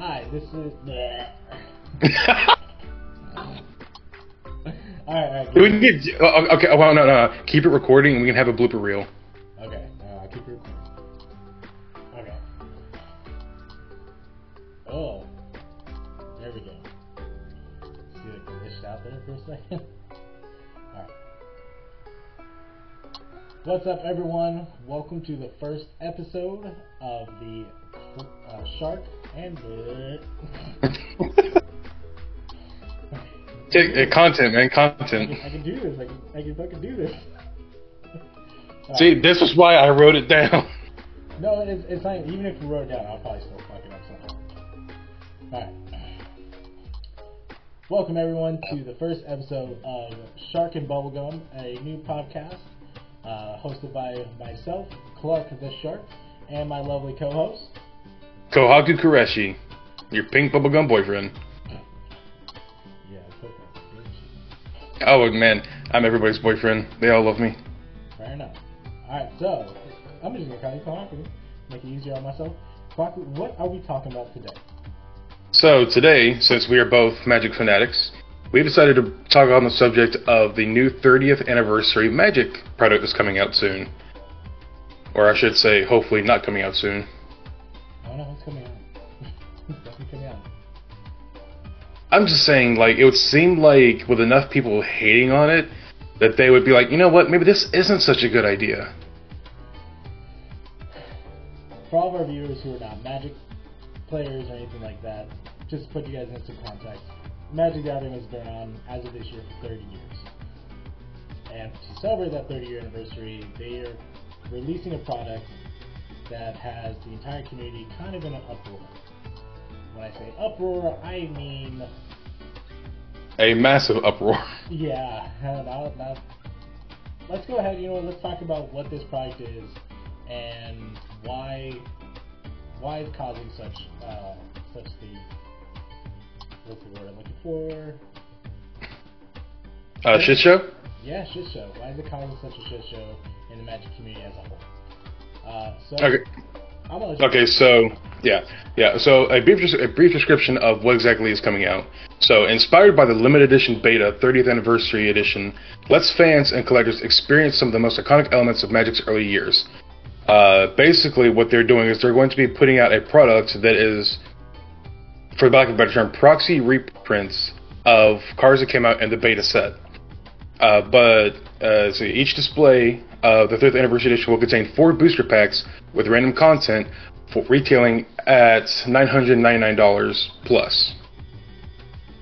Hi, this is. alright, alright. We need? oh, Okay, well, no, no, no. Keep it recording, and we can have a blooper reel. Okay, uh, keep it recording. Okay. Oh. There we go. See it glitched out there for a second? Alright. What's up, everyone? Welcome to the first episode of the uh, Shark and. Take- uh, content, man, content. I can do this. I can, I can fucking do this. See, this is why I wrote it down. No, it's, it's fine. Even if you wrote it down, I'll probably still fuck it up somehow. Alright. Welcome, everyone, to the first episode of Shark and Bubblegum, a new podcast uh, hosted by myself, Clark the Shark, and my lovely co host. Kohaku Kureshi, your pink bubblegum boyfriend. Yeah. Oh man, I'm everybody's boyfriend. They all love me. Fair enough. Alright, so I'm just to call you Kwaku, make it easier on myself. Kwaku, what are we talking about today? So today, since we are both Magic fanatics, we decided to talk on the subject of the new 30th anniversary Magic product that's coming out soon. Or I should say, hopefully not coming out soon. I'm just saying, like, it would seem like with enough people hating on it, that they would be like, you know what, maybe this isn't such a good idea. For all of our viewers who are not Magic players or anything like that, just to put you guys in some context, Magic the Gathering has been around as of this year for 30 years. And to celebrate that 30 year anniversary, they are releasing a product that has the entire community kind of in an uproar. When I say uproar, I mean, A massive uproar. yeah, now, now, let's go ahead, you know, let's talk about what this product is and why why it's causing such uh, such the what's the word I'm looking for? Uh, shit show? Yeah, shit show. Why is it causing such a shit show in the Magic community as a whole? Uh, so Okay. Okay, so yeah, yeah. So a brief, a brief description of what exactly is coming out. So, inspired by the limited edition beta 30th anniversary edition, lets fans and collectors experience some of the most iconic elements of Magic's early years. Uh, basically, what they're doing is they're going to be putting out a product that is, for lack of a better term, proxy reprints of cards that came out in the beta set. Uh, but uh, so each display of the 30th anniversary edition will contain four booster packs with random content for retailing at $999 plus.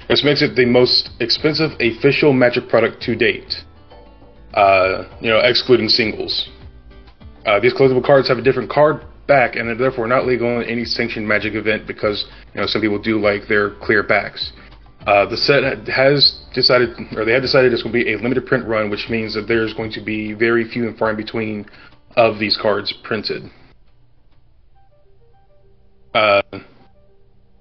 This makes it the most expensive official Magic product to date. Uh, you know, excluding singles. Uh, these collectible cards have a different card back and are therefore not legal in any sanctioned Magic event because you know some people do like their clear backs. Uh, the set has decided, or they have decided it's going to be a limited print run, which means that there's going to be very few and far in between of these cards printed. Uh,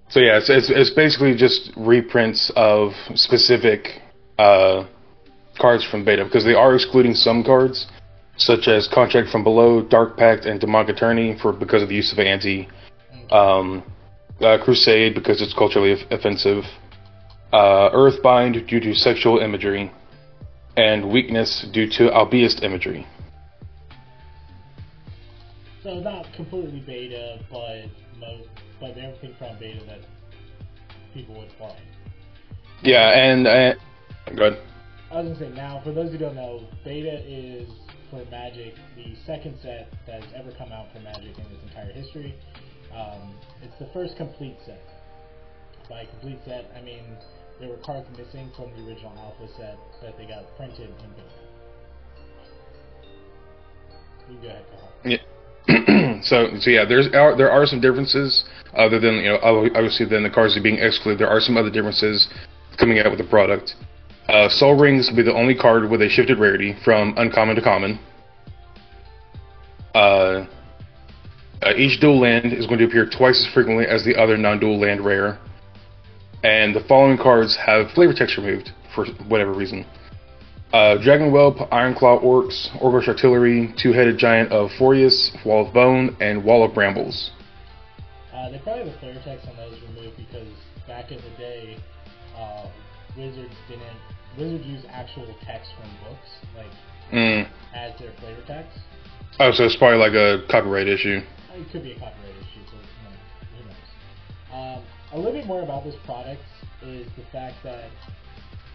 so yeah, it's, it's, it's basically just reprints of specific uh, cards from beta because they are excluding some cards, such as Contract from Below, Dark Pact, and Demonic Attorney for because of the use of ante. Um, uh, Crusade because it's culturally offensive uh, Earthbind due to sexual imagery, and Weakness due to albeist imagery. So not completely beta, but most, but everything from beta that people would play. Yeah, and uh, go ahead. I was gonna say now, for those who don't know, beta is for Magic the second set that has ever come out for Magic in its entire history. Um, it's the first complete set. By complete set, I mean there were cards missing from the original alpha set that they got printed in beta. You go ahead. Yeah. so, so yeah, there's are, there are some differences other than you know obviously than the cards being excluded. There are some other differences coming out with the product. Uh, Sol Rings will be the only card with a shifted rarity from uncommon to common. Uh, uh, each dual land is going to appear twice as frequently as the other non-dual land rare. And the following cards have flavor text removed for whatever reason. Uh, Dragon Whelp, Ironclaw Orcs, Orcish Artillery, Two-Headed Giant of Foriys, Wall of Bone, and Wall of Brambles. Uh, they probably have the flavor text on those removed because back in the day, uh, Wizards didn't. Wizards use actual text from books, like Mm. as their flavor text. Oh, so it's probably like a copyright issue. It could be a copyright issue, so you know, who knows. Um, a little bit more about this product is the fact that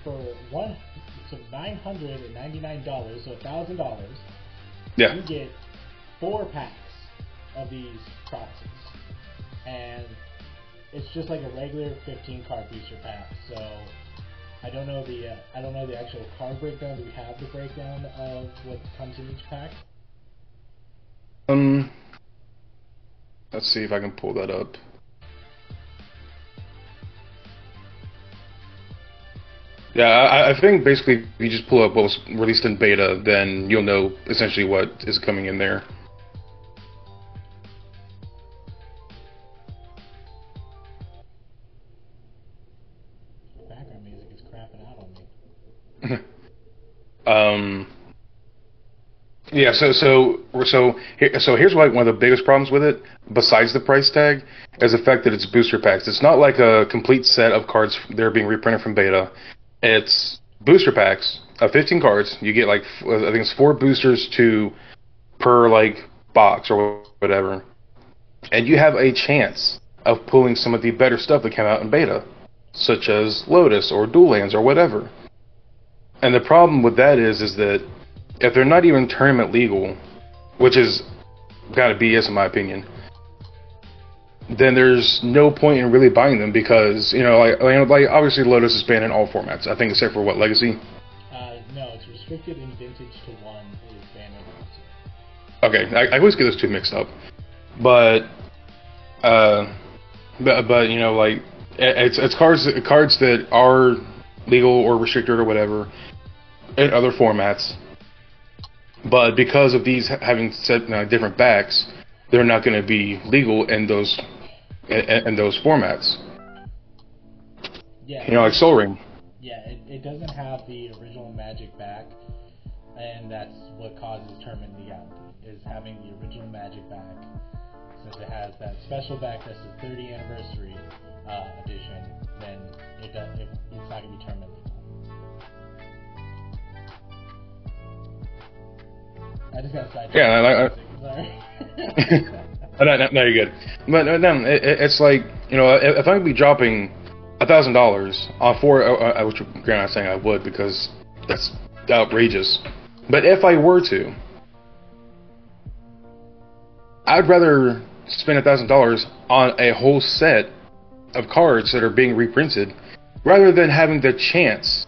for one, so nine hundred and ninety nine dollars, so thousand dollars, Yeah. you get four packs of these proxies, and it's just like a regular 15 card booster pack. So I don't know the uh, I don't know the actual card breakdown. Do we have the breakdown of what comes in each pack? Um, let's see if I can pull that up. Yeah, I, I think basically if you just pull up what was released in beta, then you'll know essentially what is coming in there. Background music is crapping out on me. Um, yeah, so so so so here's why one of the biggest problems with it, besides the price tag, is the fact that it's booster packs. It's not like a complete set of cards they're being reprinted from beta. It's booster packs of 15 cards. You get like I think it's four boosters to per like box or whatever, and you have a chance of pulling some of the better stuff that came out in beta, such as Lotus or Dual Lands or whatever. And the problem with that is, is that if they're not even tournament legal, which is kind of BS in my opinion, then there's no point in really buying them because you know, like, like like, obviously Lotus is banned in all formats. I think except for what Legacy. Uh, no, it's restricted in vintage to one. Okay, I, I always get those two mixed up, but uh, but but you know, like it's it's cards cards that are legal or restricted or whatever in other formats, but because of these having set uh, different backs, they're not going to be legal in those in, in those formats. Yeah. You know, like Sol Ring. Yeah, it, it doesn't have the original Magic back, and that's what causes tournament legality, is having the original Magic back. Since it has that special back that's the 30th anniversary uh, edition, then it does, it, it's not going to be tournament legal. I just got sidetracked. Yeah, I- I-. Oh, no, no, no, you're good. But uh, no, it, it- it's like you know, if, I'm gonna be dropping a thousand dollars on four, uh, uh, which granted I'm saying I would because that's outrageous. But if I were to, I'd rather spend a thousand dollars on a whole set of cards that are being reprinted, rather than having the chance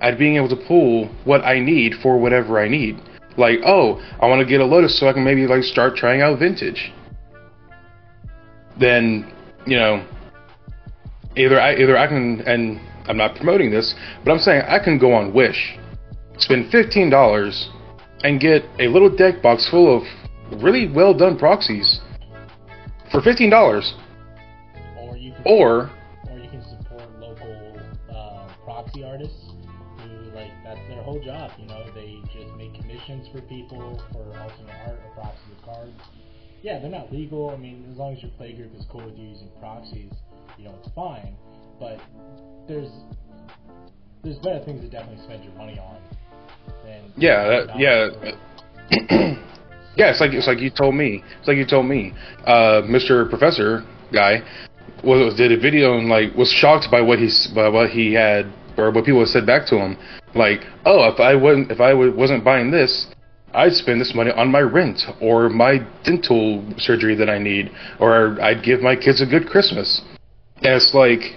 at being able to pull what I need for whatever I need. Like, oh, I want to get a Lotus so I can maybe like start trying out vintage. Then, you know, either I either I can and I'm not promoting this, but I'm saying I can go on Wish, spend fifteen dollars, and get a little deck box full of really well done proxies for fifteen dollars. or you can Or or you can support local uh, proxy artists who like that's their whole job. You know, for people for alternate art or proxies of cards. Yeah, they're not legal. I mean, as long as your play group is cool with you using proxies, you know, it's fine. But there's there's better things to definitely spend your money on than Yeah, that, yeah, yeah. It's like it's like you told me. It's like you told me. Uh, Mr. Professor guy was did a video and like was shocked by what he's by what he had or what people had said back to him. Like, oh, if I wasn't if I wasn't buying this, I'd spend this money on my rent or my dental surgery that I need, or I'd give my kids a good Christmas. And it's like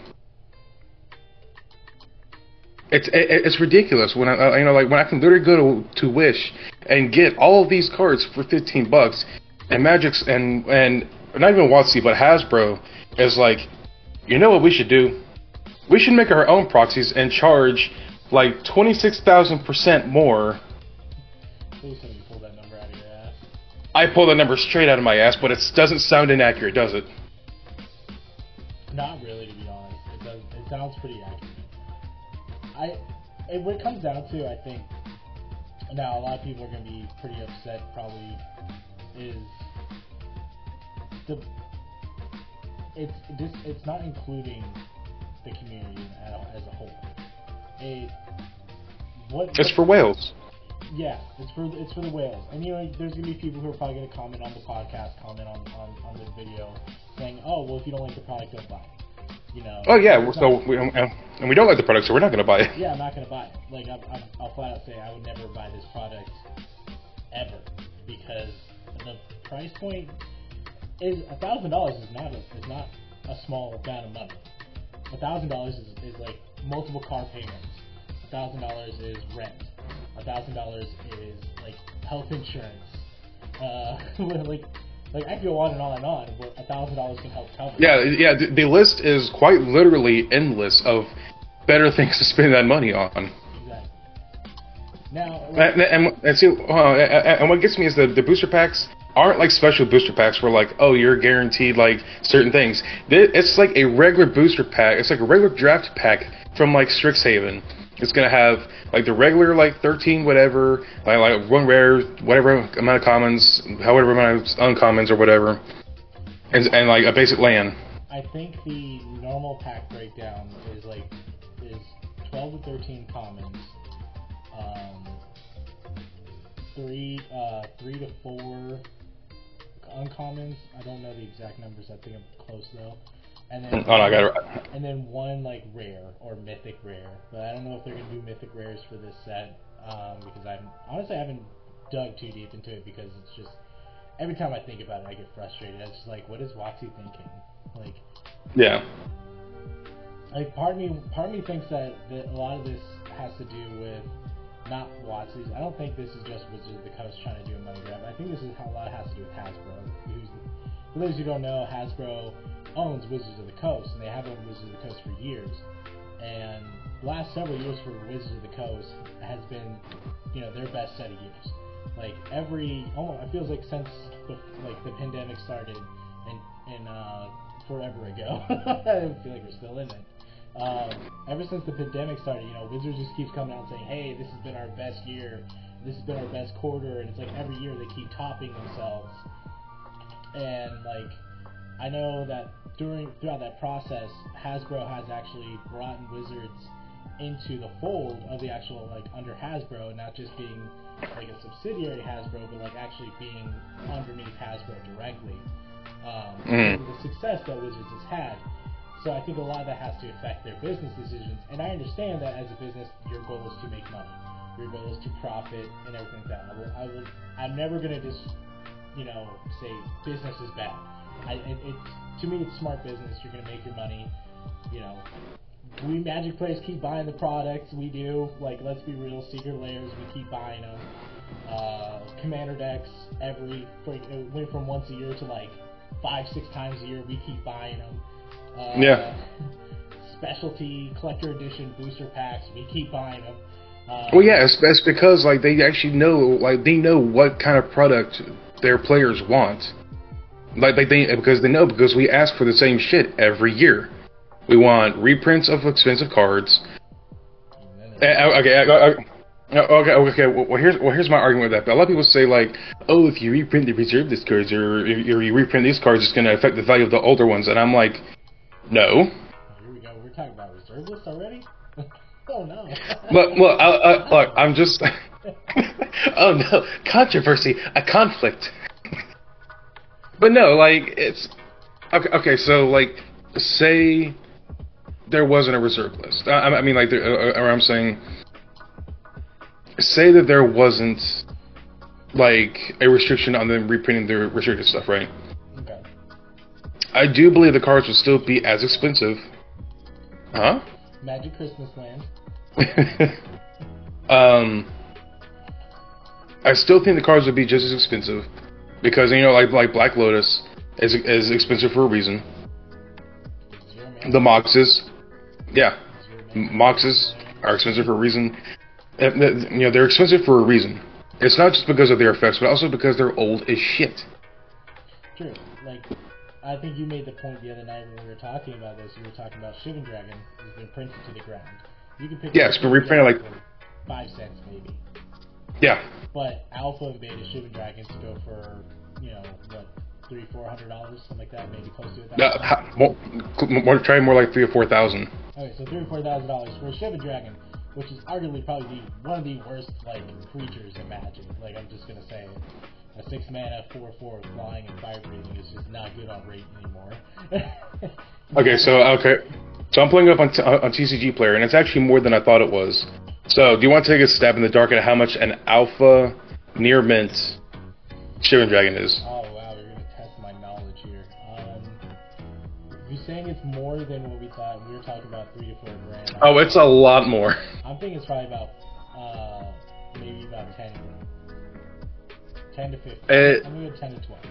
it's it, it's ridiculous when I I- you know like when I can literally go to, to Wish and get all of these cards for fifteen bucks, and Magic's and and not even WotC but Hasbro is like, you know what we should do? We should make our own proxies and charge like twenty six thousand percent more. Please let me pull that number out of your ass. I pull the number straight out of my ass, but it doesn't sound inaccurate, does it? Not really, to be honest. It does. It sounds pretty accurate. I, it, what it comes down to, I think. Now, a lot of people are going to be pretty upset. Probably is the it's this it's not including the community as a whole. A what? It's for whales. Yeah, it's for it's for the whales, and you know there's gonna be people who are probably gonna comment on the podcast, comment on on, on the video, saying, oh well, if you don't like the product, don't buy it. You know. Oh yeah, so we, um, um, and we don't like the product, so we're not gonna buy it. Yeah, I'm not gonna buy it. Like i i I'll flat out say I would never buy this product ever because the price point is a thousand dollars is not a, is not a small amount of money. A thousand dollars is is like multiple car payments. A thousand dollars is rent a thousand dollars is like health insurance. Uh, like like I could go on and on and on. But a thousand dollars can help cover. Yeah, yeah. The, the, list is quite literally endless of better things to spend that money on. Exactly. Now. And, and, and see, uh, and what gets me is the the booster packs aren't like special booster packs where like oh you're guaranteed like certain things. It's like a regular booster pack. It's like a regular draft pack from like Strixhaven it's gonna have like the regular like 13 whatever, like, like one rare, whatever amount of commons, however amount of uncommons or whatever, and, and like a basic land. I think the normal pack breakdown is like is 12 to 13 commons, um, three uh, three to four uncommons. I don't know the exact numbers. I think I'm close though. And then, oh no, I got it right. And then one like rare or mythic rare, but I don't know if they're gonna do mythic rares for this set um, because I'm honestly I haven't dug too deep into it because it's just every time I think about it I get frustrated. It's just like what is WotC thinking? Like yeah. Like part of me, part of me thinks that, that a lot of this has to do with not WotC's. I don't think this is just Wizards of the Coast trying to do a money grab. I think this is how a lot has to do with Hasbro. Who's, for those who don't know, Hasbro owns Wizards of the Coast, and they have owned Wizards of the Coast for years. And the last several years for Wizards of the Coast has been, you know, their best set of years. Like every, almost, it feels like since the, like the pandemic started, and and uh, forever ago. I feel like we're still in it. Um, ever since the pandemic started, you know, Wizards just keeps coming out and saying, "Hey, this has been our best year. This has been our best quarter," and it's like every year they keep topping themselves. And like, I know that during throughout that process, Hasbro has actually brought Wizards into the fold of the actual like under Hasbro, not just being like a subsidiary Hasbro, but like actually being underneath Hasbro directly. Um, mm. The success that Wizards has had. So I think a lot of that has to affect their business decisions. And I understand that as a business, your goal is to make money. Your goal is to profit and everything like that. I will, I will, I'm never gonna just, you know, say business is bad. I, it, it's to me, it's smart business. You're going to make your money. You know, we Magic players keep buying the products. We do. Like, let's be real. Secret Lairs. we keep buying them. Uh, Commander decks, every it went from once a year to like five, six times a year. We keep buying them. Uh, yeah. Specialty collector edition booster packs. We keep buying them. Uh, well, yeah, it's, it's because like they actually know, like they know what kind of product their players want. Like, like they because they know because we ask for the same shit every year. We want reprints of expensive cards. Eh, okay, okay, okay, okay. Well, here's well, here's my argument with that. A lot of people say like, oh, if you reprint the reserve cards or if you reprint these cards, it's going to affect the value of the older ones. And I'm like, no. Here we go. We're talking about reserve lists already. oh no. Look, look, I, I, look. I'm just. oh no, controversy, a conflict. But no, like it's okay. Okay, so like say there wasn't a reserve list. I, I mean, like, there, uh, or I'm saying, say that there wasn't like a restriction on them reprinting the restricted stuff, right? I do believe the cards would still be as expensive. Huh? Magic Christmas Land. um, I still think the cards would be just as expensive because you know, like like Black Lotus is is expensive for a reason. The Moxes, yeah, Moxes are expensive for a reason. You know, they're expensive for a reason. It's not just because of their effects, but also because they're old as shit. True. I think you made the point the other night when we were talking about this. You were talking about Shivan Dragon has been printed to the ground. You can pick. Yeah, it's been reprinted like five cents maybe. Yeah. But Alpha and Beta Shivan Dragons go for, you know, what, three, four hundred dollars, something like that, maybe close to it. Uh, ha- more, more, try more like three or four thousand. Okay, so three or four thousand dollars for a Shivan Dragon, which is arguably probably the, one of the worst like creatures in Magic. Like I'm just gonna say, a six mana four four flying and fire breathing is just not good on rate anymore. Okay, so okay, so I'm pulling up on, t- on TCG Player, and it's actually more than I thought it was. So, do you want to take a stab in the dark at how much an alpha near mint Shivan Dragon is? Oh wow, you're gonna test my knowledge here. Um, you saying it's more than what we thought? We were talking about three to four grand. Oh, it's a lot more. I'm thinking it's probably about uh, maybe about ten, ten to fifteen. Uh, I'm gonna ten to twelve.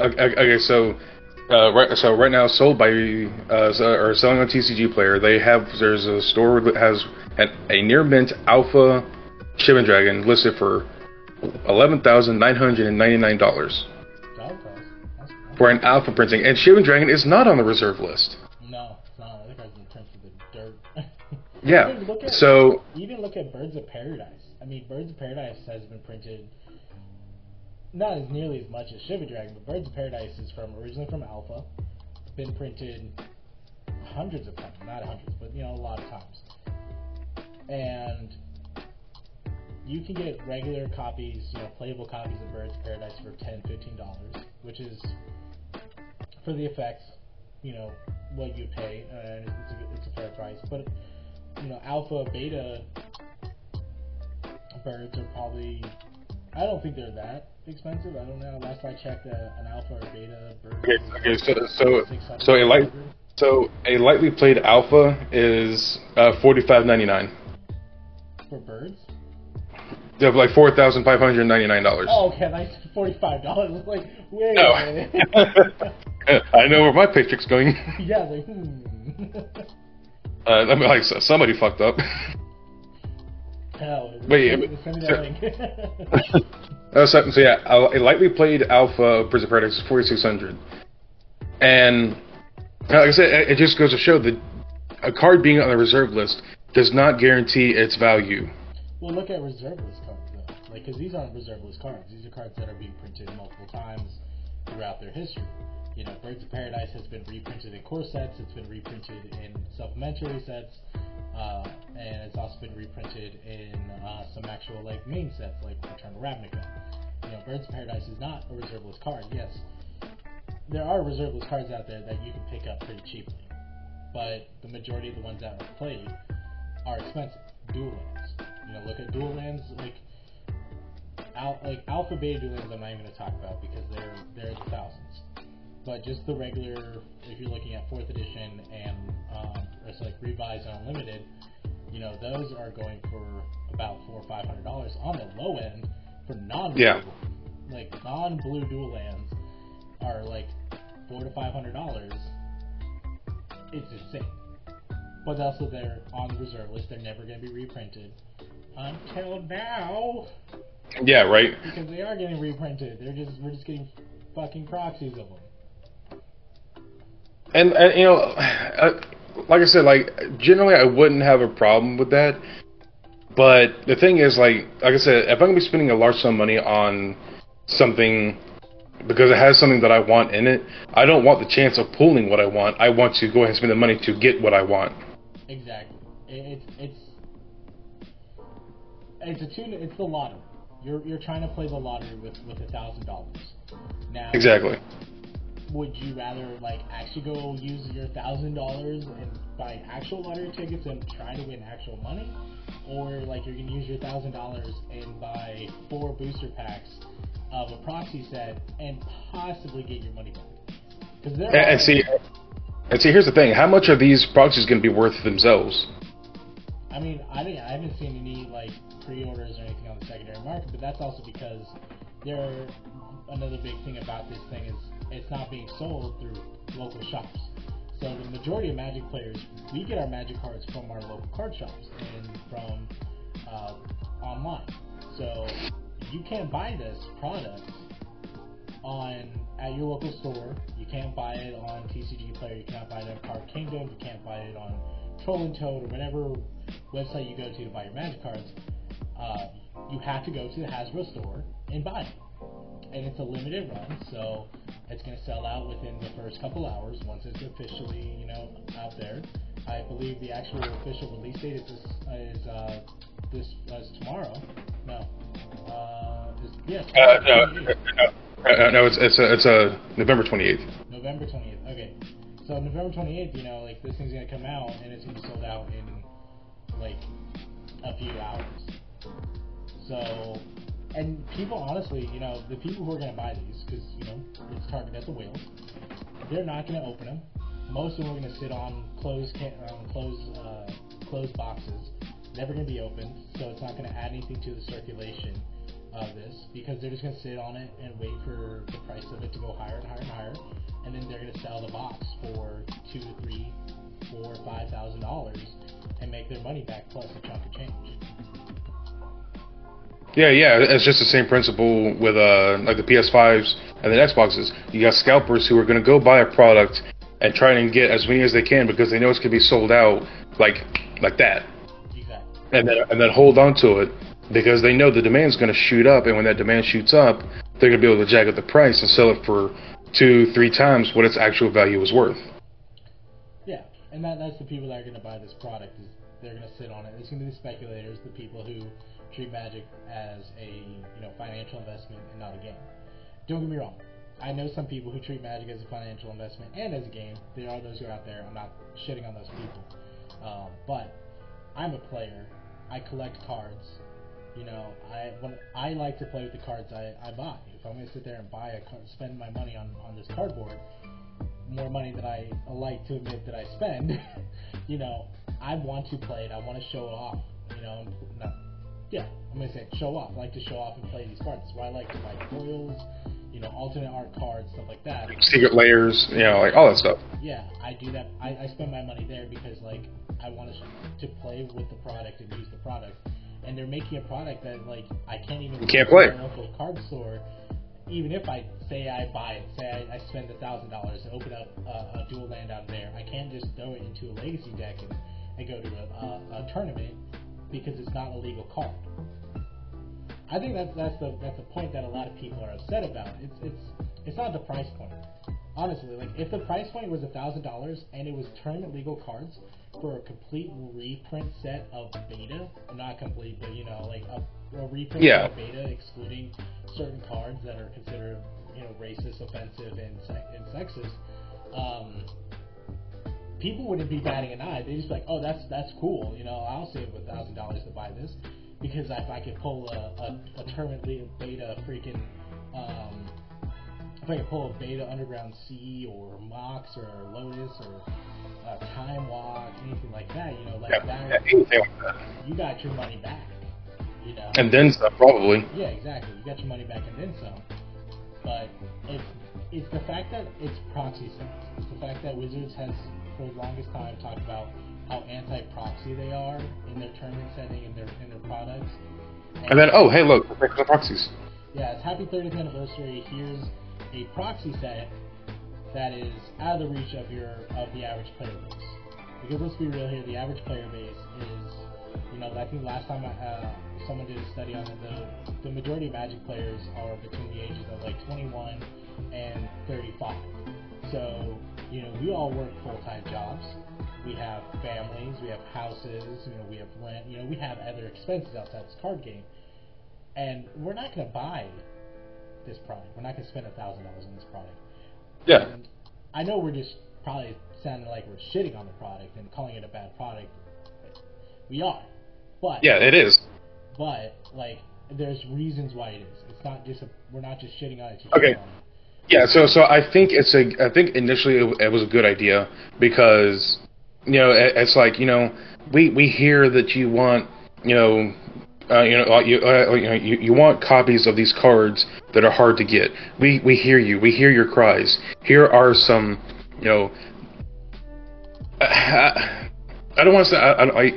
Okay, okay so. Uh, right, so right now, sold by uh, or selling on TCG Player, they have there's a store that has an, a near mint alpha Shivan Dragon listed for eleven thousand nine hundred and ninety nine dollars Dog calls. That's, that's, for an alpha printing, and Shivan Dragon is not on the reserve list. no, it's not. I think that's in terms of the dirt. Yeah. Even at, So even look at Birds of Paradise. I mean, Birds of Paradise has been printed not as nearly as much as Shivan Dragon, but Birds of Paradise is from originally from Alpha, been printed hundreds of times, not hundreds, but you know a lot of times, and you can get regular copies, you know, playable copies of Birds of Paradise for 10 dollars, which is for the effects, you know, what you pay, and it's a, it's a fair price. But you know, alpha, beta birds are probably. I don't think they're that expensive. I don't know. Last I checked, uh, an alpha or beta bird. okay, okay, so so so a light so a lightly played alpha is uh, forty five ninety nine. for birds. They have like four thousand five hundred ninety nine dollars. Oh, okay, that's forty-five dollars. Like, wait No. a minute. I know where my paycheck's going. yeah, like, hmm. Uh, I mean, like somebody fucked up. Hell, Wait, send, but- send me that link. Uh, so, so yeah, a, a lightly played alpha Prison Paradise forty six hundred, and uh, like I said, it it just goes to show that a card being on the reserve list does not guarantee its value. Well, look at reserve list cards though, like because these aren't reserve list cards. These are cards that are being printed multiple times throughout their history. You know, Birds of Paradise has been reprinted in core sets. It's been reprinted in supplementary sets, uh, and it's also been reprinted in uh, some actual like main sets, like Return to Ravnica. You know, Birds of Paradise is not a reserve list card. Yes, there are reserve list cards out there that you can pick up pretty cheaply, but the majority of the ones that are played are expensive. Dual lands. You know, look at dual lands like al- like alpha beta lands. I'm not even to talk about because they're they're the thousands. But just the regular, if you're looking at fourth edition and um, it's like revised and unlimited, you know, those are going for about four or five hundred dollars on the low end for non Yeah. like non blue dual lands are like four to five hundred dollars. It's insane. But also they're on the reserve list. They're never going to be reprinted until now Yeah, right. because they are getting reprinted. They're just we're just getting fucking proxies of them. And, and you know, uh, like I said, like generally I wouldn't have a problem with that. But the thing is, like, like I said, if I'm gonna be spending a large sum of money on something because it has something that I want in it, I don't want the chance of pulling what I want. I want to go ahead and spend the money to get what I want. Exactly. It's it's it's a tune. It's the lottery. You're you're trying to play the lottery with with a thousand dollars. Now, Exactly. Would you rather like actually go use your thousand dollars and buy actual lottery tickets and try to win actual money, or like you're gonna use your thousand dollars and buy four booster packs of a proxy set and possibly get your money back? Because there And, and see, and see, here's the thing: how much are these proxies going to be worth themselves? I mean, I didn't, I haven't seen any like pre-orders or anything on the secondary market, but that's also because there. Another big thing about this thing is it's not being sold through local shops. So the majority of Magic players, we get our Magic cards from our local card shops and from uh, online. So you can't buy this product on at your local store. You can't buy it on TCG Player. You can't buy it on Card Kingdom. You can't buy it on Troll and Toad or whatever website you go to to buy your Magic cards. Uh, you have to go to the Hasbro store and buy it. And it's a limited run, so it's going to sell out within the first couple hours once it's officially, you know, out there. I believe the actual official release date is this, is uh, this uh, is tomorrow. No, uh, is, yeah, Uh, no, no, uh, no, it's it's a, it's a November 28th. November 28th. Okay. So November 28th, you know, like this thing's gonna come out and it's gonna be sold out in like a few hours. So, and people honestly, you know, the people who are gonna buy these, because you know it's targeted at the whales, they're not gonna open them. Most of them are gonna sit on closed can- um, closed uh, closed boxes, never gonna be opened. So it's not gonna add anything to the circulation of this because they're just gonna sit on it and wait for the price of it to go higher and higher and higher, and then they're gonna sell the box for two, three, four, five thousand dollars and make their money back plus a chunk of change. Yeah, yeah, it's just the same principle with uh like the PS5s and the Xboxes. You got scalpers who are going to go buy a product and try and get as many as they can because they know it's going to be sold out like like that, Exactly. and then and then hold on to it because they know the demand's going to shoot up, and when that demand shoots up, they're going to be able to jack up the price and sell it for two, three times what its actual value is worth. Yeah, and that, that's the people that are going to buy this product. Is they're going to sit on it. It's going to be the speculators, the people who treat Magic as a you know financial investment and not a game. Don't get me wrong. I know some people who treat Magic as a financial investment and as a game. There are those who are out there. I'm not shitting on those people, um, but I'm a player. I collect cards. You know, I when I like to play with the cards I, I buy. If I'm to sit there and buy a card, spend my money on on this cardboard, more money than I like to admit that I spend, you know, I want to play it. I want to show it off. You know, not, yeah, I'm gonna say show off. I like to show off and play these cards. That's why I like to buy foils, you know, alternate art cards, stuff like that. Secret Lairs, you know, like all that stuff. Yeah, I do that. I, I spend my money there because like I want to to play with the product and use the product. And they're making a product that like I can't even You can't play. my local card store. Even if I say I buy it, say I, I spend a thousand dollars to open up a, a dual land out there, I can't just throw it into a legacy deck and, and go to a, a, a tournament because it's not a legal card. I think that's that's the that's the point that a lot of people are upset about. It's it's it's not the price point. Honestly, like if the price point was a thousand dollars and it was tournament legal cards for a complete reprint set of beta, not complete, but you know, like a, a reprint Yeah. of beta excluding certain cards that are considered, you know, racist, offensive, and, se- and sexist. Um, people wouldn't be batting an eye. They'd just be like, "Oh, that's that's cool." You know, I'll save a thousand dollars to buy this because if I could pull a, a, a tournament beta freaking, um, if I could pull a beta Underground Sea or Mox or Lotus or uh, Time Walk, anything like that, you know, like Yeah, that, yeah, anything like that. you got your money back. You know. And then stuff, probably. Yeah, exactly. You got your money back and then some. But it's it's the fact that it's proxy sets. It's the fact that Wizards has for the longest time talked about how anti-proxy they are in their tournament setting and their in their products. And then, oh, hey, look, the proxies. Yeah, it's happy 30th anniversary. Here's a proxy set that is out of the reach of your of the average player base. Because let's be real here, the average player base is, you know, I think last time I, uh, someone did a study on it, the the majority of Magic players are between the ages of like 21 and 35. So, you know, we all work full time jobs. We have families, we have houses, you know, we have rent, you know, we have other expenses outside this card game. And we're not going to buy this product. We're not going to spend a thousand dollars on this product. Yeah. And I know we're just probably sounding like we're shitting on the product and calling it a bad product. We are, but Yeah, it is. but like there's reasons why it is. It's not just a, we're not just shitting on it. Okay. on it. Yeah, so so I think it's a I think initially it, it was a good idea because you know it, it's like you know we we hear that you want you know uh, you know uh, you uh, you know you, you want copies of these cards that are hard to get. We we hear you. We hear your cries. Here are some you know. I, I don't want to say I I,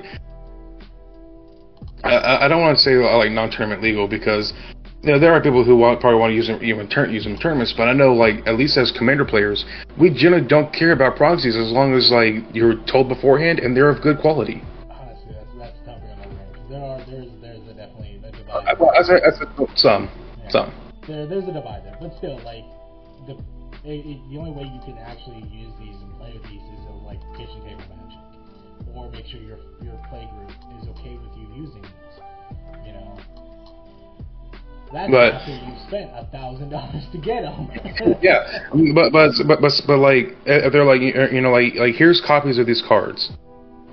I, I don't want to say like non-tournament legal because you know, there are people who want, probably want to use them, even turn, use them in tournaments, but I know, like, at least as commander players, we generally don't care about proxies as long as, like, you're told beforehand and they're of good quality. Honestly, that's that's topic on another range. There are there's there's a definitely a Uh, divide. well, as a, as a, some, some. there there's a divide there, but still, like the it, it, the only way you can actually use these and play with these is uh, like kitchen table magic, or make sure your your play group is okay with you using these. That's But- after you spent a thousand dollars to get them. Yeah, but but but but, but like they're like you know like like here's copies of these cards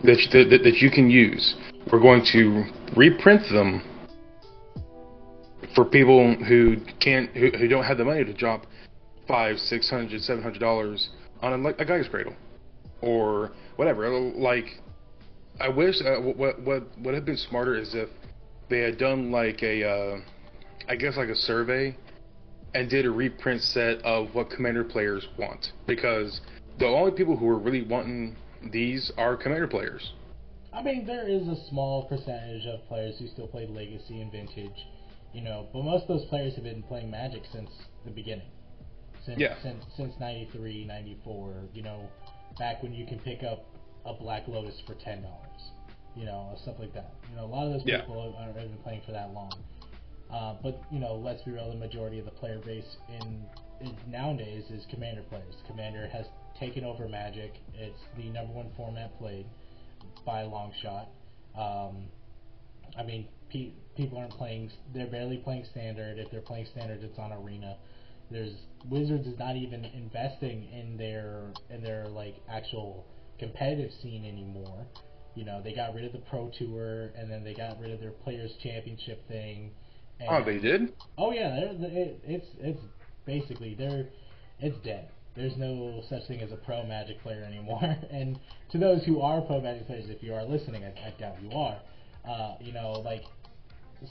that you, that, that you can use. We're going to reprint them for people who can't who, who don't have the money to drop five, six hundred, seven hundred dollars on a, like a Gaea's Cradle or whatever. Like I wish uh, what what would have been smarter is if they had done like a uh, I guess like a survey and did a reprint set of what commander players want because the only people who are really wanting these are commander players. I mean, there is a small percentage of players who still play Legacy and Vintage, you know, but most of those players have been playing Magic since the beginning. Since, Yeah. Since, since 93, 94, you know, back when you can pick up a Black Lotus for $10, you know, stuff like that. You know, a lot of those Yeah. people have, have been playing for that long. Uh, but, you know, let's be real, the majority of the player base in, in nowadays is Commander players. Commander has taken over Magic. It's the number one format played by a long shot. Um, I mean, pe- people aren't playing; they're barely playing standard. If they're playing standard, it's on arena. There's Wizards is not even investing in their in their like actual competitive scene anymore. You know, they got rid of the Pro Tour, and then they got rid of their Players Championship thing. And Oh, they did. Oh yeah, it, it's it's basically they're it's dead. There's no such thing as a pro Magic player anymore. and to those who are pro Magic players, if you are listening, I, I doubt you are. Uh, you know, like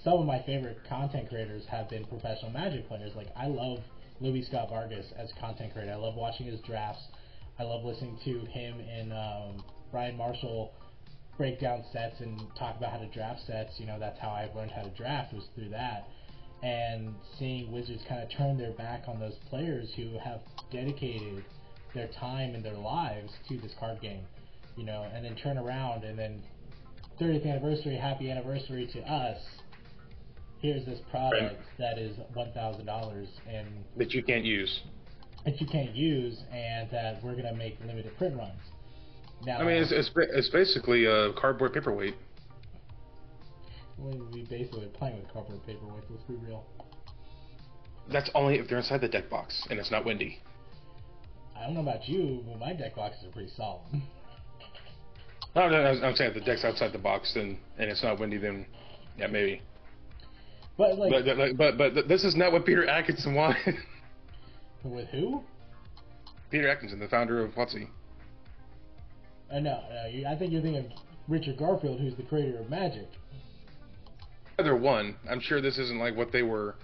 some of my favorite content creators have been professional Magic players. Like I love Luis Scott-Vargas as content creator. I love watching his drafts. I love listening to him and um, Brian Marshall break down sets and talk about how to draft sets. You know, that's how I learned how to draft was through that. And seeing Wizards kind of turn their back on those players who have dedicated their time and their lives to this card game, you know, and then turn around and then 30th anniversary, happy anniversary to us. Here's this product Right. that is $1,000 and That you can't use. that you can't use, and that we're gonna make limited print runs. Now, I mean, it's it's, it's basically a cardboard paperweight. we basically playing with cardboard paperweights. Let's be real. That's only if they're inside the deck box and it's not windy. I don't know about you, but my deck boxes are pretty solid. No, no, I'm saying if the deck's outside the box and and it's not windy, then yeah, maybe. But like, But but but, but th- this is not what Peter Adkison wanted. with who? Peter Adkison, the founder of WotC. Uh, no, no, you, I think you're thinking of Richard Garfield, who's the creator of Magic. Either one, I'm sure this isn't like what they were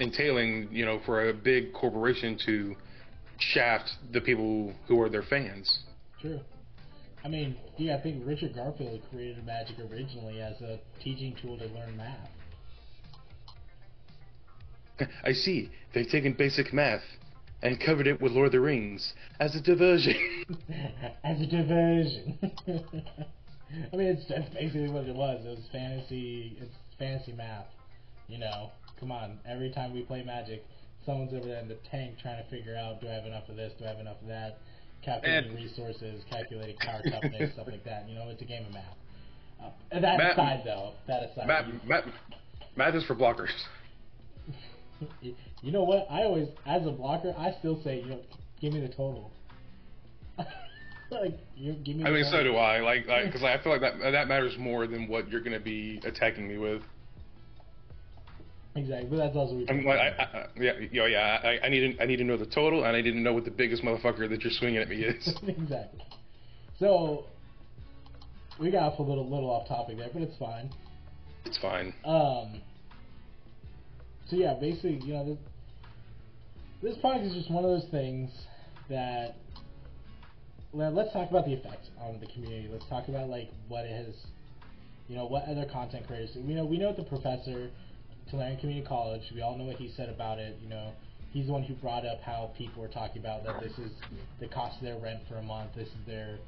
entailing, you know, for a big corporation to shaft the people who are their fans. True. I mean, yeah, I think Richard Garfield created Magic originally as a teaching tool to learn math. I see. They've taken basic math and covered it with Lord of the Rings as a diversion. as a diversion. I mean, it's that's basically what it was. It was fantasy. It's fantasy math. You know, come on. Every time we play Magic, someone's over there in the tank trying to figure out: Do I have enough of this? Do I have enough of that? Calculating And- resources, calculating power toughness, stuff like that. You know, it's a game of math. Uh, that Math- aside, though, that aside, math, you- math, math is for blockers. You, know what? I always, as a blocker, I still say, you know, give me the total. like, you give me. I mean, so do I. Like, like, because I feel like that that matters more than what you're going to be attacking me with. Exactly, but that's also. I'm like, I, I, I- yeah, yo, yeah. I, I need to, I need to know the total, and I need to know what the biggest motherfucker that you're swinging at me is. exactly. So we got off a little little off topic there, but it's fine. it's fine. Um. So yeah, basically, you know, this, this product is just one of those things that. Well, let's talk about the effect on the community. Let's talk about like what it has, you know, what other content creators. We know we know the professor, Tolarian Community College. We all know what he said about it. You know, he's the one who brought up how people were talking about that this is the cost of their rent for a month. This is their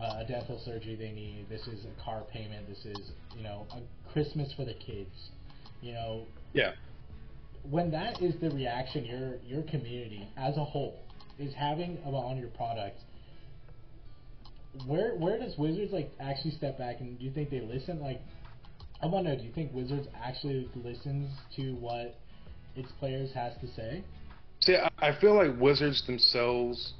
uh, a dental surgery they need. This is a car payment. This is you know a Christmas for the kids. You know, Yeah. When that is the reaction your your community as a whole is having about on your product, where where does Wizards like actually step back and do you think they listen? Like, I want to know, do you think Wizards actually listens to what its players has to say? See, I, feel like Wizards themselves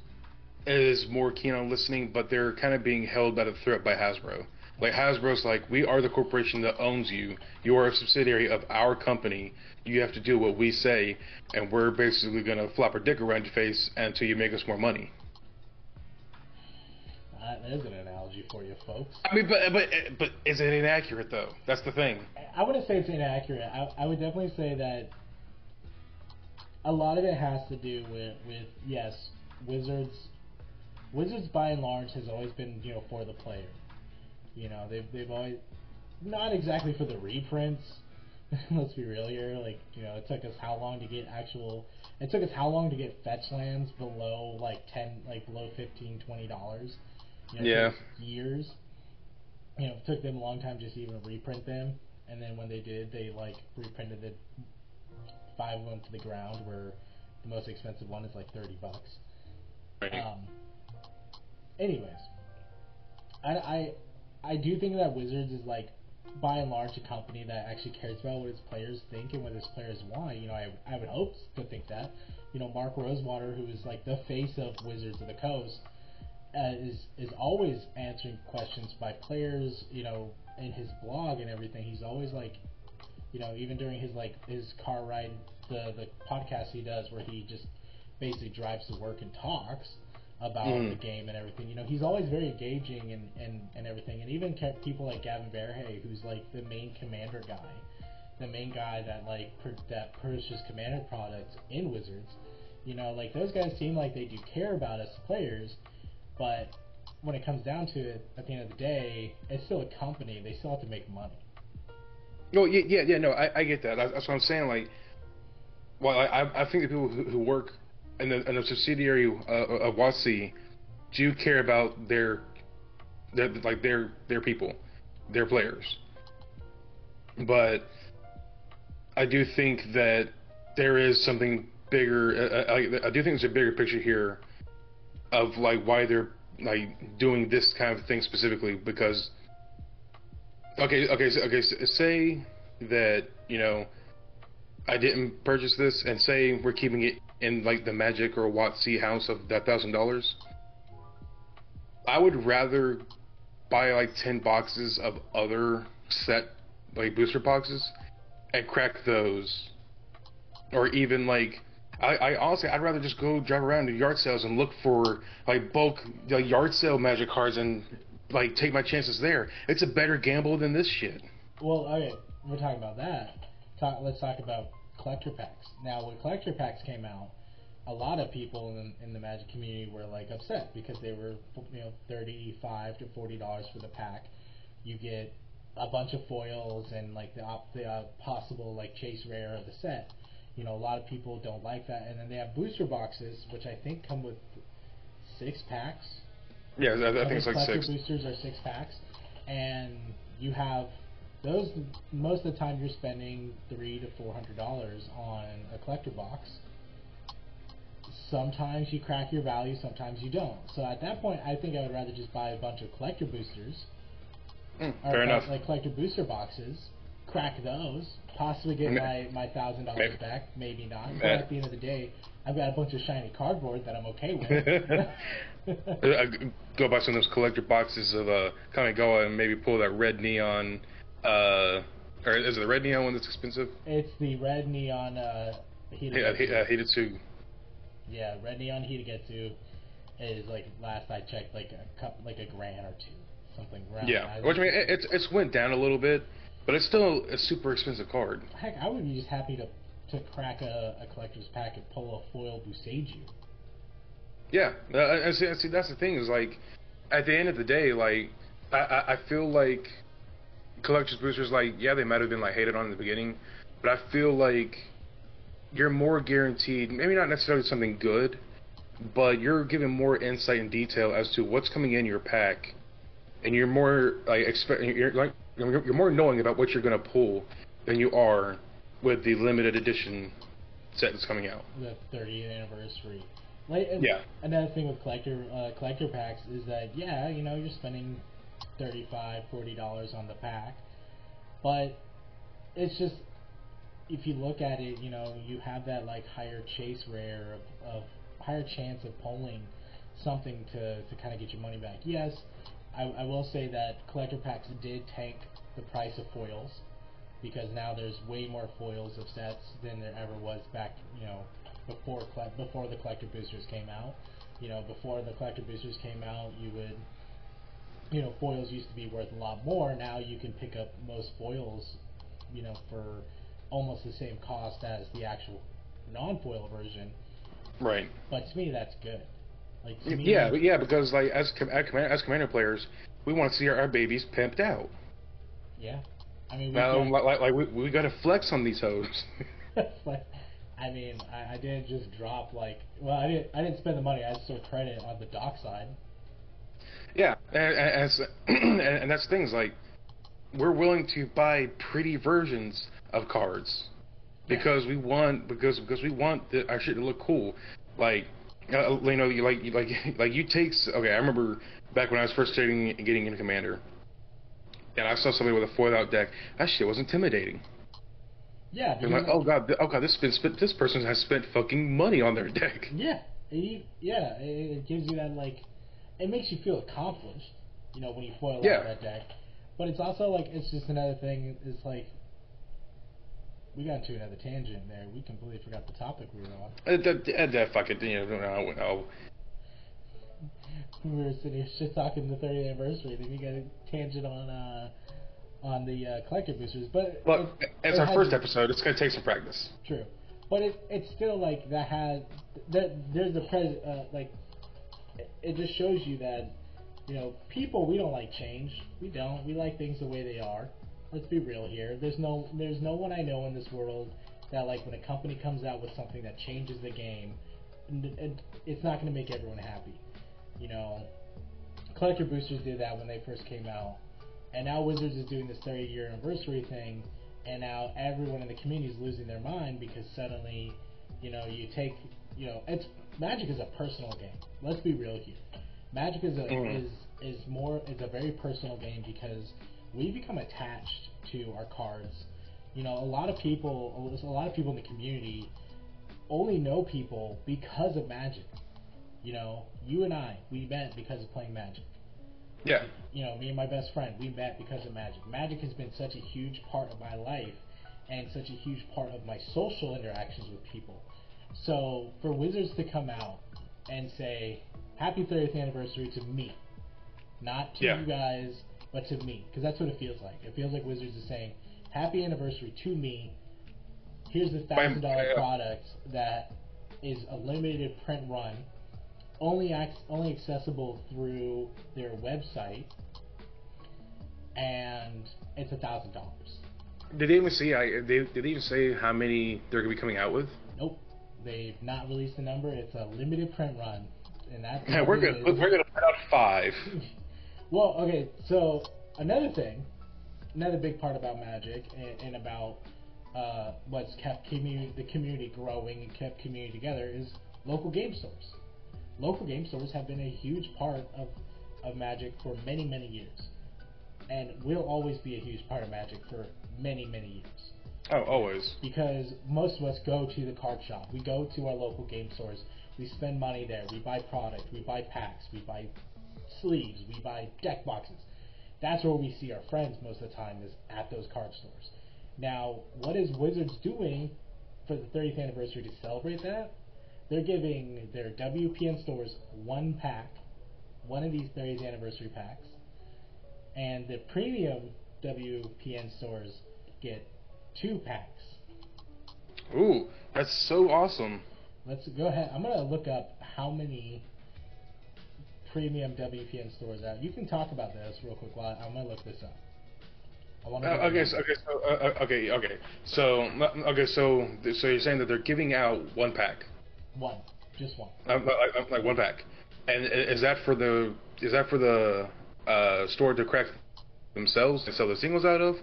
is more keen on listening, but they're kind of being held by the threat by Hasbro. Like Hasbro's like, we are the corporation that owns you. You are a subsidiary of our company. You have to do what we say, and we're basically gonna flop our dick around your face until you make us more money. That is an analogy for you, folks. I mean, but but but is it inaccurate though? That's the thing. I wouldn't say it's inaccurate. I, I would definitely say that a lot of it has to do with, with yes, Wizards. Wizards by and large has always been you know for the player. You know they've they've always not exactly for the reprints. Let's be real here. Like you know it took us how long to get actual. It took us how long to get fetch lands below like ten like below fifteen twenty dollars. You know, Yeah. Years. You know, it took them a long time just to even reprint them, and then when they did, they like reprinted the five of them to the ground, where the most expensive one is like thirty bucks. Right. Um, anyways, I, I I do think that Wizards is like by and large a company that actually cares about what its players think and what its players want. You know, I I would hope to think that. You know, Mark Rosewater, who is like the face of Wizards of the Coast, uh, is is always answering questions by players. You know, in his blog and everything, he's always like, you know, even during his like his car ride, the the podcast he does where he just basically drives to work and talks about Mm. the game and everything. You know, he's always very engaging and, and, and everything. And even people like Gavin Verhey, who's like the main commander guy, the main guy that like pr- that pushes commander products in Wizards. You know, like those guys seem like they do care about us players, but when it comes down to it, at the end of the day, it's still a company. They still have to make money. No, yeah, yeah, yeah. No, I, I get that. That's that's what I'm saying. Like, well, I, I I think the people who, who work in the, in the subsidiary uh, of WotC do care about their, their like their their people, their players. But I do think that there is something bigger. Uh, I, I do think there's a bigger picture here of like why they're like doing this kind of thing specifically because Okay, okay, okay. Say that you know I didn't purchase this, and say we're keeping it in like the Magic or WotC house of that thousand dollars. I would rather buy like ten boxes of other set like booster boxes and crack those, or even like. I, I honestly, I'd rather just go drive around to yard sales and look for like bulk like yard sale magic cards and like take my chances there. It's a better gamble than this shit. Well, okay, we're talking about that. Talk, let's talk about collector packs. Now, when collector packs came out, a lot of people in, in the Magic community were like upset because they were you know thirty-five to forty dollars for the pack. You get a bunch of foils and like the op, the uh, possible like chase rare of the set. You know, a lot of people don't like that, and then they have booster boxes, which I think come with six packs. Yeah, I, I think it's like six. boosters are six packs, and you have those. Most of the time, you're spending three to four hundred dollars on a collector box. Sometimes you crack your value, sometimes you don't. So at that point, I think I would rather just buy a bunch of collector boosters, Mm, or fair like- enough. like collector booster boxes. Crack those, possibly get my my thousand dollars back, maybe not. But at the end of the day, I've got a bunch of shiny cardboard that I'm okay with. Uh, go buy some of those collector boxes of uh, Kamigawa and maybe pull that red neon. Uh, or is it the red neon one that's expensive? It's the red neon uh, heated. Yeah, uh, yeah, red neon Hidetsugu is like last I checked, like a cup, like a grand or two, something around. Yeah, which I mean, it, it's it's went down a little bit, but it's still a super expensive card. heck, I would be just happy to to crack a, a collector's pack and pull a foil Boseiju. Yeah, uh, see, see, that's the thing is like, at the end of the day, like, I, I, I feel like collector's boosters, like, yeah, they might have been like hated on in the beginning, but I feel like you're more guaranteed, maybe not necessarily something good, but you're given more insight and detail as to what's coming in your pack, and you're more like expect, you're like, you're more knowing about what you're gonna pull than you are with the limited edition set that's coming out. the 30th anniversary. Like, and Yeah. Another thing with collector uh, collector packs is that yeah, you know, you're spending 35 40 dollars on the pack, but it's just if you look at it, you know, you have that like higher chase rare of, of higher chance of pulling something to to kind of get your money back. Yes, I, I will say that collector packs did tank the price of foils because now there's way more foils of sets than there ever was back, you know, before before the collector boosters came out. You know, before the collector boosters came out, you would, you know, foils used to be worth a lot more. Now you can pick up most foils, you know, for almost the same cost as the actual non-foil version. Right. But to me, that's good. Like to me, Yeah, but yeah, because like as com- as, command- as commander players, we want to see our, our babies pimped out. yeah. I mean, we Now, like, like, like we, we got to flex on these hoes. I mean, I, I didn't just drop like. Well, I didn't. I didn't spend the money. I still credit on the dock side. Yeah, and, and, that's things like we're willing to buy pretty versions of cards because we want because because we want the, our shit to look cool. Like uh, you know, you like you like like you takes okay. I remember back when I was first starting getting into Commander, and I saw somebody with a foiled out deck. That shit was intimidating. Yeah. I'm like, oh god, oh god, this spent, spent this person has spent fucking money on their deck. Yeah, yeah, it gives you that like, it makes you feel accomplished, you know, when you foil Yeah. out that deck. But it's also like it's just another thing. It's like we got into another tangent there. We completely forgot the topic we were on. Uh, that, that fucking you know, no, no. We were sitting here shit talking the 30th anniversary. Then we got a tangent on uh on the uh, collector boosters. But Look, it- it's it our first episode. It's gonna take some practice. True, but it it's still like that has that there's a pres uh, like it, just shows you that you know people we don't like change. We don't. We like things the way they are. Let's be real here. There's no there's no one I know in this world that like when a company comes out with something that changes the game, it's not going to make everyone happy. You know, collector boosters did that when they first came out, and now Wizards is doing this 30 year anniversary thing, and now everyone in the community is losing their mind because suddenly, you know, you take, you know, it's Magic is a personal game. Let's be real here. Magic is a Mhm. is is more is a very personal game because we become attached to our cards. You know, a lot of people, a lot of people in the community only know people because of Magic. You know, you and I, we met because of playing Magic Yeah. you know, me and my best friend, we met because of Magic. Magic has been such a huge part of my life and such a huge part of my social interactions with people. So for Wizards to come out and say, Happy 30th anniversary to me, not to Yeah. you guys, but to me, because that's what it feels like. It feels like Wizards is saying, Happy anniversary to me. Here's the thousand dollar product that is a limited print run only ac- only accessible through their website, and it's a thousand dollars. Did they even see? I they, did they even say how many they're gonna be coming out with? Nope, they've not released a number. It's a limited print run, and that's Yeah, we're gonna is. we're gonna put out five. Well, okay, so another thing, another big part about Magic and, and about uh, what's kept community, the community growing and kept community together is local game stores. Local game stores have been a huge part of, of Magic for many, many years. And will always be a huge part of Magic for many, many years Oh, always. because most of us go to the card shop. We go to our local game stores. We spend money there. We buy product. We buy packs. We buy sleeves. We buy deck boxes. That's where we see our friends most of the time is at those card stores. Now, what is Wizards doing for the 30th anniversary to celebrate that? They're giving their WPN stores one pack, one of these 30th anniversary packs, and the premium WPN stores get two packs. Ooh, that's so awesome. Let's go ahead. I'm gonna look up how many premium WPN stores out. You can talk about this real quick while I'm gonna look this up. I want Uh, okay, so, okay, so uh, uh, okay, okay. So uh, okay, so so you're saying that they're giving out one pack, one, just one. um, like, like- like one pack, and is that for the is that for the uh, store to crack themselves and sell the singles out of,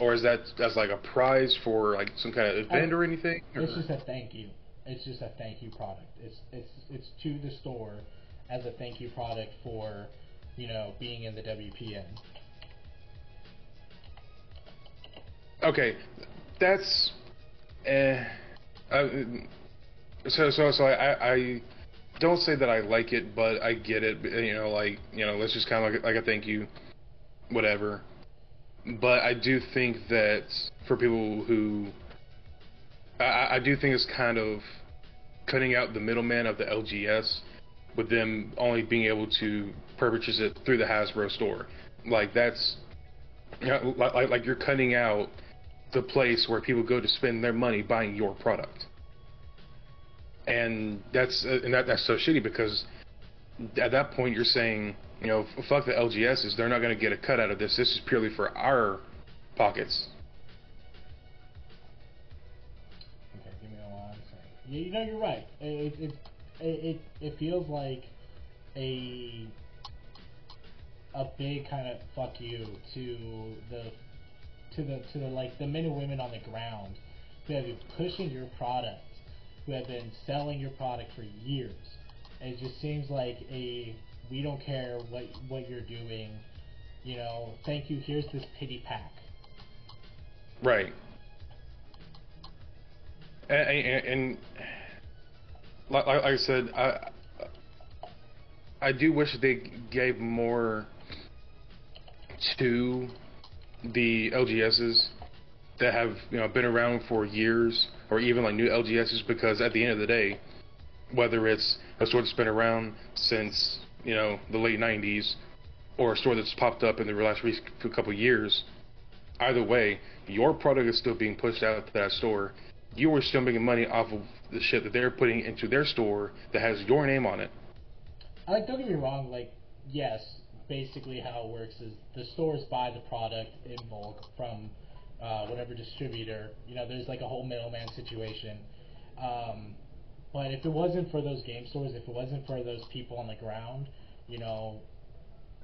or is that as like a prize for like some kind of event I- or anything? It's just a thank you. It's just a thank you product. It's it's it's to the store as a thank you product for, you know, being in the WPN. Okay, that's eh. Uh, so so so I I don't say that I like it, but I get it. You know, like you know, let's just kind of like like a thank you, whatever. But I do think that for people who, I- I, do think it's kind of cutting out the middleman of the LGS, with them only being able to purchase it through the Hasbro store. Like that's, like, like you're cutting out the place where people go to spend their money buying your product. And that's and that that's so shitty because at that point you're saying, you know, fuck the LGSs, they're not going to get a cut out of this. This is purely for our pockets. Okay, give me. Yeah, you know you're right. It it it it, it feels like a a big kind of fuck you to the to the to the like the men and women on the ground who have been pushing your product, who have been selling your product for years. It just seems like a we don't care what what you're doing. You know, thank you. Here's this pity pack. Right. And, and, and like, like I said, I I do wish they gave more to the LGSs that have you know been around for years, or even like new LGSs, because at the end of the day, whether it's a store that's been around since you know the late '90s, or a store that's popped up in the last couple years, either way, your product is still being pushed out to that store. You are still making money off of the shit that they're putting into their store that has your name on it. I Like, don't get me wrong. Like, yes, basically how it works is the stores buy the product in bulk from uh, whatever distributor. You know, there's like a whole middleman situation. Um, but if it wasn't for those game stores, if it wasn't for those people on the ground, you know,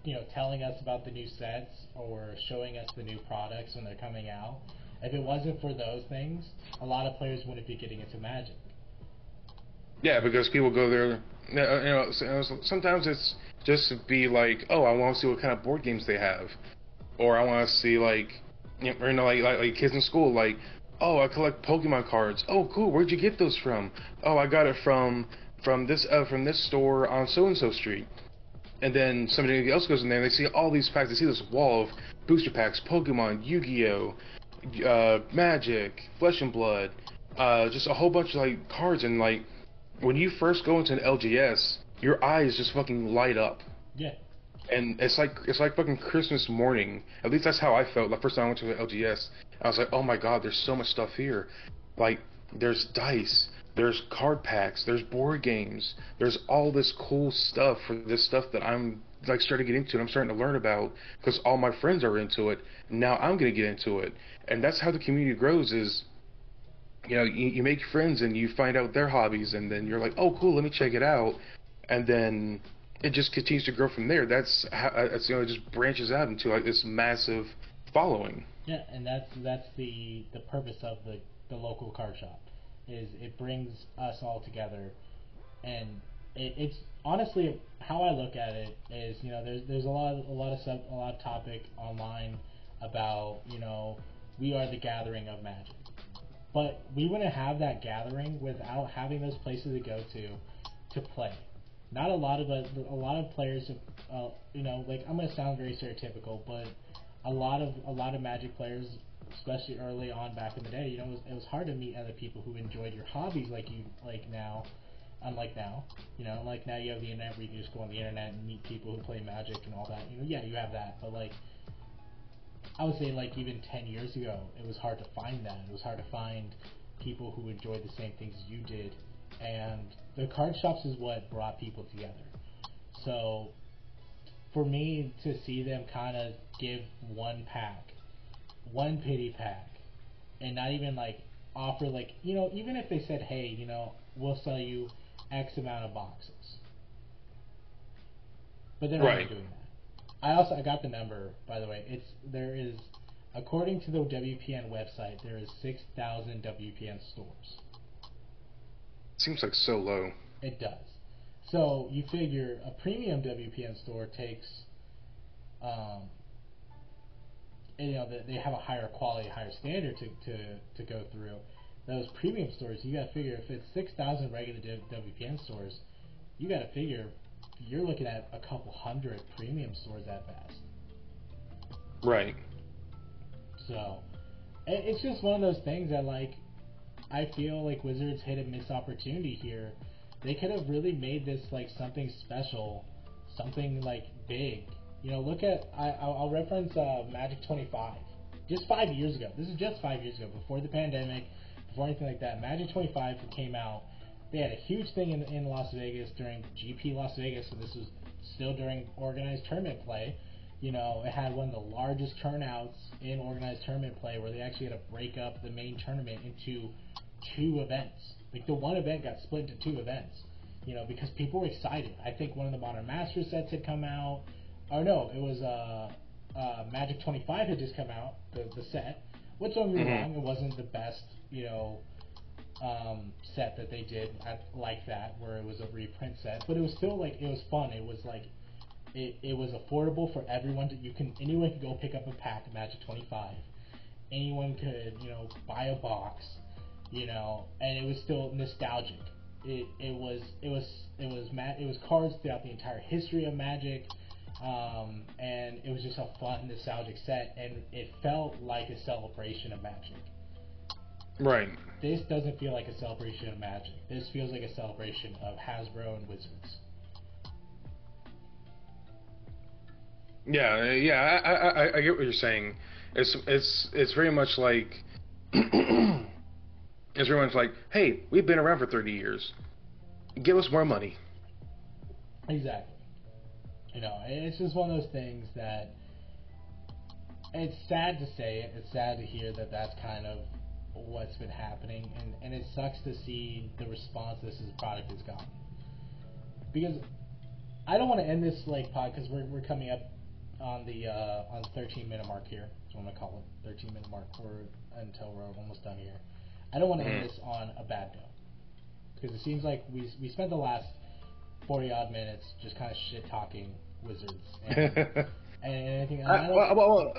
you know, telling us about the new sets or showing us the new products when they're coming out, if it wasn't for those things, a lot of players wouldn't be getting into Magic. Yeah, because people go there. You know, sometimes it's just to be like, oh, I want to see what kind of board games they have, or I want to see like, you know, like, like like kids in school, like, oh, I collect Pokemon cards. Oh, cool. Where'd you get those from? Oh, I got it from from this uh, from this store on so and so street. And then somebody else goes in there and they see all these packs. They see this wall of booster packs, Pokemon, Yu-Gi-Oh, uh, Magic, Flesh and Blood, uh, just a whole bunch of like cards. And like when you first go into an LGS, your eyes just fucking light up. Yeah. And it's like it's like fucking Christmas morning. At least that's how I felt the first time I went to an LGS. I was like, oh my god, there's so much stuff here. Like there's dice, there's card packs, there's board games, there's all this cool stuff for this stuff that I'm like starting to get into and I'm starting to learn about because all my friends are into it. Now I'm gonna get into it, and that's how the community grows. Is you know you, you make friends and you find out their hobbies and then you're like, oh cool, let me check it out, and then it just continues to grow from there. That's how uh, it's you know it just branches out into like this massive following. Yeah, and that's that's the the purpose of the the local card shop is it brings us all together, and it, it's honestly how I look at it is you know there's there's a lot of, a lot of sub, a lot of topic online about you know we are the gathering of magic, but we wouldn't have that gathering without having those places to go to to play. Not a lot of us, a lot of players, uh, you know, like I'm gonna sound very stereotypical, but a lot of a lot of Magic players, especially early on back in the day, you know, it was, it was hard to meet other people who enjoyed your hobbies like you like now. Unlike now, you know, like now you have the internet where you can just go on the internet and meet people who play Magic and all that. You know, yeah, you have that, but like, I would say like even ten years ago, it was hard to find that. It was hard to find people who enjoyed the same things you did, and the card shops is what brought people together. So for me to see them kind of give one pack, one pity pack, and not even like offer like you know even if they said hey you know we'll sell you X amount of boxes, but they're not doing that. I also I got the number by the way. It's there is According to the WPN website, there is 6,000 WPN stores. Seems like so low. It does. So you figure a premium WPN store takes, um, you know, they- they have a higher quality, higher standard to, to, to go through. Those premium stores, you got to figure if it's 6,000 regular WPN stores, you got to figure you're looking at a couple hundred premium stores at best. Right. So it's just one of those things that like I feel like Wizards hit a missed opportunity here. They could have really made this like something special, something like big. You know, look at I, I'll, reference uh, Magic 25. Just five years ago. This is just five years ago, before the pandemic, before anything like that. Magic 25 came out. They had a huge thing in, in Las Vegas during GP Las Vegas, and this was still during organized tournament play. You know, it had one of the largest turnouts in organized tournament play where they actually had to break up the main tournament into two events. Like the one event got split into two events. You know, because people were excited. I think one of the Modern Master sets had come out. Or no, it was uh, uh, Magic 25 had just come out, the, the set. Which don't get me Mhm. wrong, it wasn't the best, you know, um, set that they did at, like that, where it was a reprint set. But it was still like it was fun. It was like it, it was affordable for everyone to you can anyone could go pick up a pack of Magic 25. Anyone could you know buy a box, you know, and it was still nostalgic. It, it was it was it was ma- it was cards throughout the entire history of Magic, um, and it was just a fun nostalgic set, and it felt like a celebration of Magic. Right. This doesn't feel like a celebration of Magic. This feels like a celebration of Hasbro and Wizards. Yeah, yeah, I, I, I- I get what you're saying. It's it's it's very much like very like, hey, we've been around for 30 years. Give us more money. Exactly. You know, it's just one of those things that it's sad to say it. It's sad to hear that that's kind of what's been happening, and and it sucks to see the response this is product has gotten. Because I don't want to end this like pod because we're we're coming up on the uh, on 13 minute mark here. What I'm gonna call it. 13 minute mark. We're until we're almost done here. I don't want to end Mhm. this on a bad note because it seems like we we spent the last 40 odd minutes just kind of shit talking Wizards and, and anything. I I, well, well,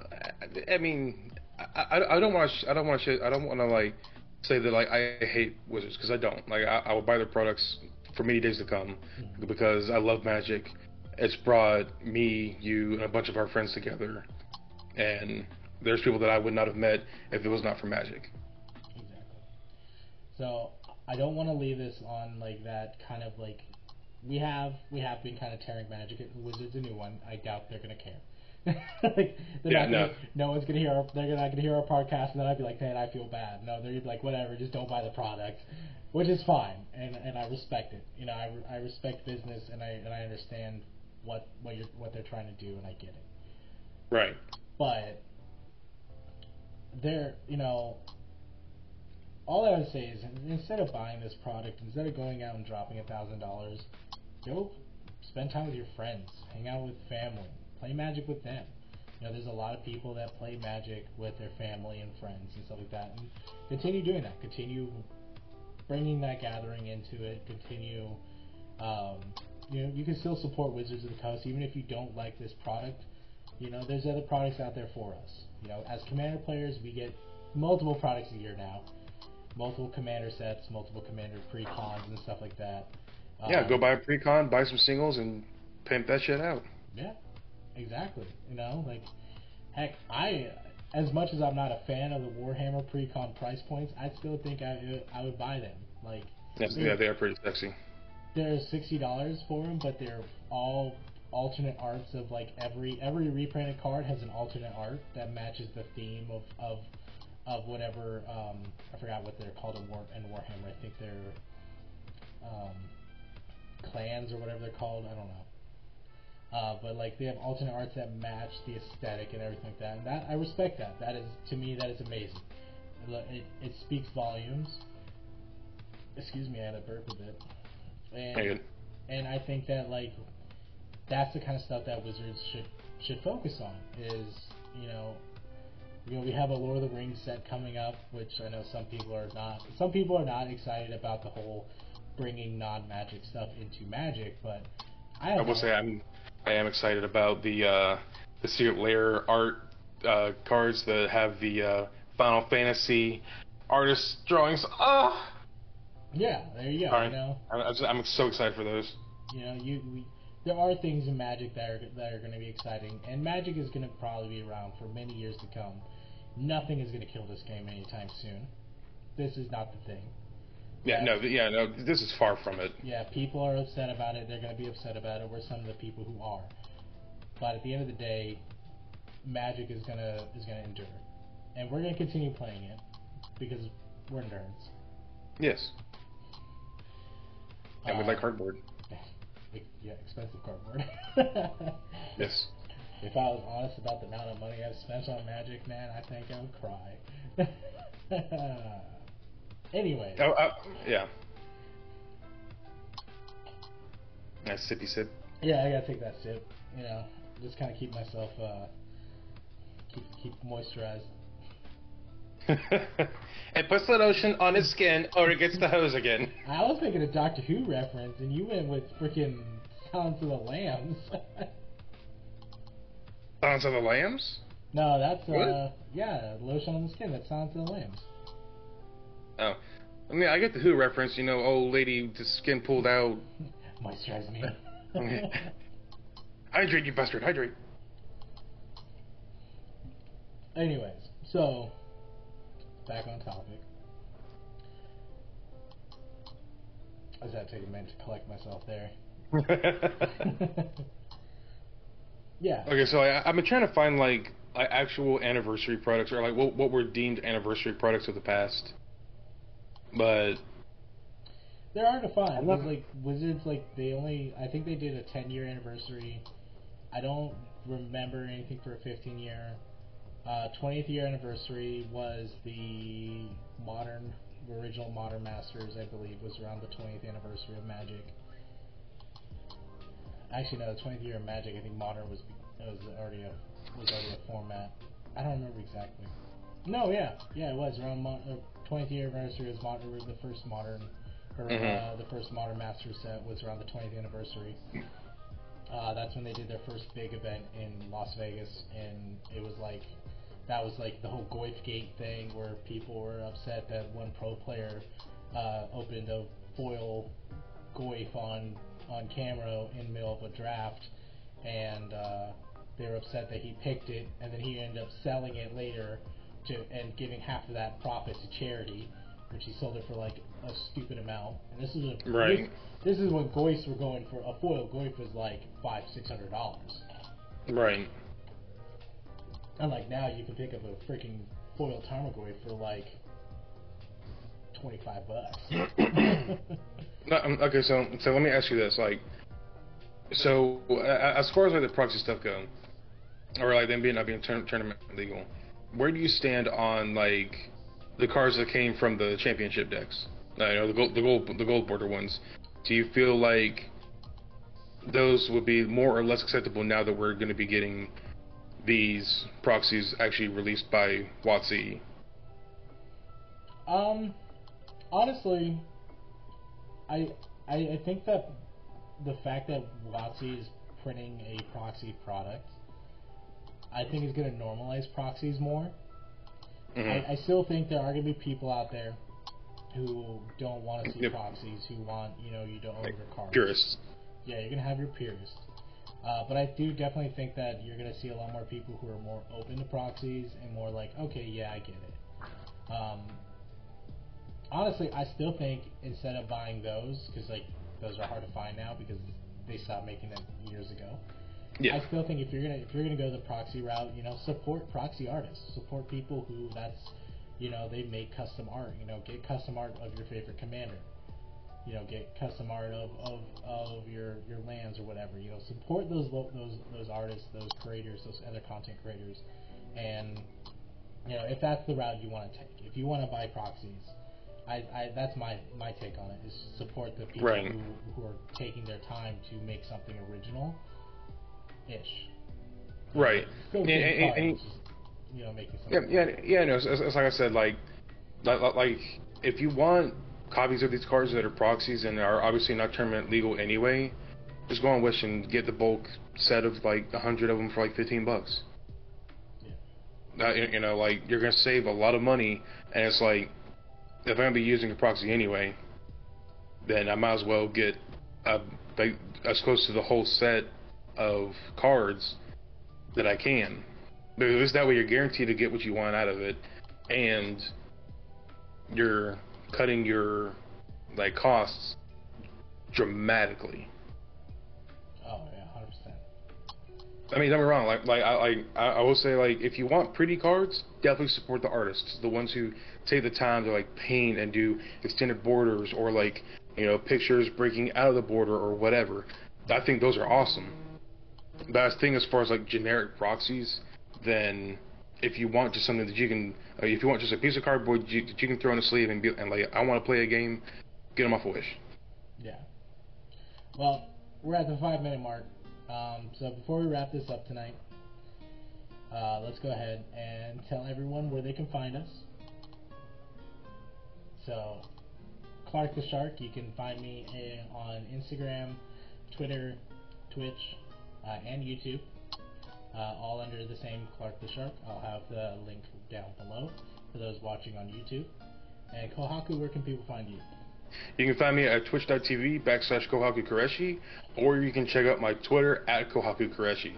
I mean, I, I, don't want to, I don't want to, I don't want to like say that like I hate Wizards because I don't. Like I, I will buy their products for many days to come Mhm. because I love Magic. It's brought me, you, and a bunch of our friends together, and there's people that I would not have met if it was not for Magic. So I don't want to leave this on like that kind of like we have we have been kind of tearing Magic at Wizards a new one. I doubt they're gonna care. like they're Yeah, not gonna, no. no one's gonna hear our, they're not gonna hear our podcast and then I'd be like, man, I feel bad. No, they're like, whatever, just don't buy the product, which is fine, and and I respect it. You know, I, I respect business and I and I understand what what you're what they're trying to do and I get it. Right. But they're, you know, all I would say is instead of buying this product, instead of going out and dropping a thousand dollars, go spend time with your friends, hang out with family, play Magic with them. You know, there's a lot of people that play Magic with their family and friends and stuff like that, and continue doing that. Continue bringing that gathering into it. Continue. Um, you know, you can still support Wizards of the Coast even if you don't like this product. You know, there's other products out there for us. You know, as Commander players, we get multiple products a year now, multiple Commander sets, multiple Commander pre-cons and stuff like that. Yeah, Um, go buy a pre-con, buy some singles, and pimp that shit out. Yeah, exactly. You know, like, heck, I, as much as I'm not a fan of the Warhammer pre-con price points, I still think I I would buy them. Like, Yes, yeah, they are pretty sexy. they're sixty dollars for them, but they're all alternate arts of like every every reprinted card has an alternate art that matches the theme of of of whatever um, I forgot what they're called in War in Warhammer. I think they're um, clans or whatever they're called. I don't know. Uh, but like they have alternate arts that match the aesthetic and everything like that. And that I respect that. That is to me that is amazing. It, it, it speaks volumes. Excuse me, I had a burp a bit. And, and I think that like that's the kind of stuff that Wizards should should focus on is you know You know, we have a Lord of the Rings set coming up, which I know some people are not. Some people are not excited about the whole bringing non-magic stuff into Magic, but I, I will say I'm I am excited about the uh, the Secret Lair art uh, cards that have the uh, Final Fantasy artist drawings. Ah, yeah, there you go. Alright. You know, I'm, I'm I'm so excited for those. you know, you we, there are things in Magic that are that are going to be exciting, and Magic is going to probably be around for many years to come. Nothing is going to kill this game anytime soon. This is not the thing. Yeah, no, yeah, no. This is far from it. Yeah, people are upset about it. They're going to be upset about it. We're some of the people who are. But at the end of the day, Magic is gonna is gonna endure, and we're gonna continue playing it because we're nerds. Yes, and we Uh, like cardboard. Yeah, expensive cardboard. Yes. If I was honest about the amount of money I've spent on Magic, man, I think I would cry. anyway, Oh, uh, yeah. Nice sippy sip. yeah, I gotta take that sip. You know, just kind of keep myself uh, keep keep moisturized. it puts the lotion on his skin, or it gets the hose again. I was thinking a Doctor Who reference, and you went with freaking Silence of the Lambs. Silence of the Lambs? no, that's uh, yeah, lotion on the skin. That's Silence of the Lambs. Oh. I mean, I get the Who reference, you know, old lady, the skin pulled out. Moisturize me. Hydrate, you bastard, hydrate. Anyways, so back on topic. I just had to take a minute to collect myself there. yeah. Okay, so I, I've been trying to find like, actual anniversary products or like what what were deemed anniversary products of the past. But They're hard to find. Because, like Wizards, like they only, I think they did a 10 year anniversary. I don't remember anything for a 15 year. Uh, 20th year anniversary was the modern, the original Modern Masters, I believe, was around the 20th anniversary of Magic. Actually, no, the 20th year of Magic. I think Modern was was already a was already a format. I don't remember exactly. No, yeah, yeah, it was around mo- uh, 20th year anniversary was modern, the first modern, or Mhm. uh, the first modern master set was around the 20th anniversary. Uh, that's when they did their first big event in Las Vegas, and it was like that was like the whole Goyf Gate thing where people were upset that one pro player uh, opened a foil Goyf on on camera in the middle of a draft, and uh, they were upset that he picked it, and then he ended up selling it later to and giving half of that profit to charity, which he sold it for like a stupid amount. And this is a, Right. This, this is when Goyfs were going for a foil Goyf was like five six hundred dollars. right. Unlike now, you can pick up a freaking foil Tarmogoyf for like twenty five bucks. No, um, okay, so so let me ask you this, like, so uh, as far as like the proxy stuff go, or like them being not being turn- tournament legal, where do you stand on like the cards that came from the championship decks? Uh, you know, the gold, the gold, the gold border ones. Do you feel like those would be more or less acceptable now that we're going to be getting these proxies actually released by WotC? Um, honestly, I, I I think that the fact that WotC is printing a proxy product, I think is going to normalize proxies more. Mhm. I, I still think there are going to be people out there who don't want to see Yep. proxies, who want you know you to own Like, your cards. Purists. Yeah, you're gonna have your purists. Uh, but I do definitely think that you're gonna see a lot more people who are more open to proxies and more like, okay, yeah, I get it. Um, honestly, I still think instead of buying those, because like those are hard to find now because they stopped making them years ago. Yeah. I still think if you're gonna if you're gonna go the proxy route, you know, support proxy artists, support people who that's, you know, they make custom art. You know, get custom art of your favorite commander. You know, get custom art of, of, of your your lands or whatever. You know, support those lo- those those artists, those creators, those other content creators, and you know if that's the route you want to take. If you want to buy proxies, I, I that's my my take on it is support the people Right. who, who are taking their time to make something original ish. Right. And- and- and- cards, you know making Yeah, something. yeah, yeah. No, it's, it's like I said, like, like, like, if you want copies of these cards that are proxies and are obviously not tournament legal anyway, just go on Wish and get the bulk set of like a hundred of them for like fifteen bucks. Yeah. Uh, you you know, like you're gonna save a lot of money, and it's like if I'm gonna be using a proxy anyway, then I might as well get uh, as close to the whole set of cards that I can. Because that way you're guaranteed to get what you want out of it, and you're cutting your like costs dramatically. Oh yeah, hundred percent. I mean, don't be wrong. Like, like I, like, I I will say, like, if you want pretty cards, definitely support the artists, the ones who take the time to like paint and do extended borders or like, you know, pictures breaking out of the border or whatever. I think those are awesome. But I think as far as like generic proxies, then if you want just something that you can, uh, if you want just a piece of cardboard that you can throw in a sleeve and be and like, I want to play a game, get them off a wish. Yeah. Well, we're at the five minute mark. Um, so before we wrap this up tonight, uh, let's go ahead and tell everyone where they can find us. So, Clark the Shark, you can find me in, on Instagram, Twitter, Twitch, uh, and YouTube. Uh, all under the same Clark the Shark. I'll have the link down below for those watching on YouTube. And Kohaku, where can people find you? You can find me at twitch.tv backslash Kohaku Koreshi, or you can check out my Twitter at Kohaku Koreshi.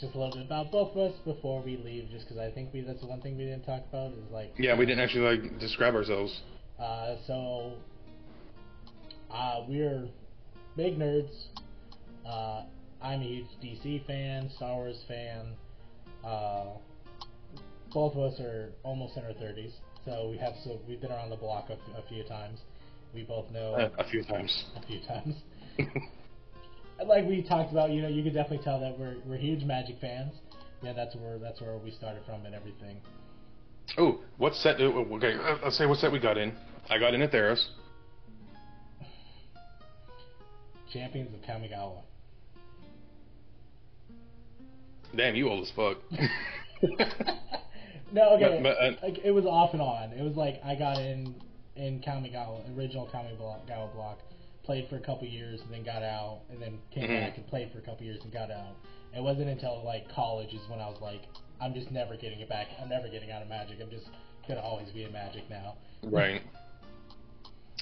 Just a little bit about both of us before we leave, just because I think we that's the one thing we didn't talk about is like Yeah, we didn't actually like describe ourselves. Uh, so uh, we're big nerds. Uh, I'm a huge DC fan, Star Wars fan. Uh, both of us are almost in our 30s, so we have so we've been around the block a, f- a few times. We both know a few times. a few times. Like we talked about, you know, you could definitely tell that we're we're huge Magic fans. Yeah, that's where that's where we started from and everything. oh, what set? Okay, uh, let's say what set we got in. I got in at Theros. Champions of Kamigawa. Damn, you old as fuck. no, okay. But- but, uh, like, it was off and on. It was like I got in in Kamigawa, original Kamigawa block, played for a couple years, and then got out, and then came Mhm. back and played for a couple years and got out. It wasn't until like college is when I was like, I'm just never getting it back. I'm never getting out of Magic. I'm just gonna always be in Magic now. right.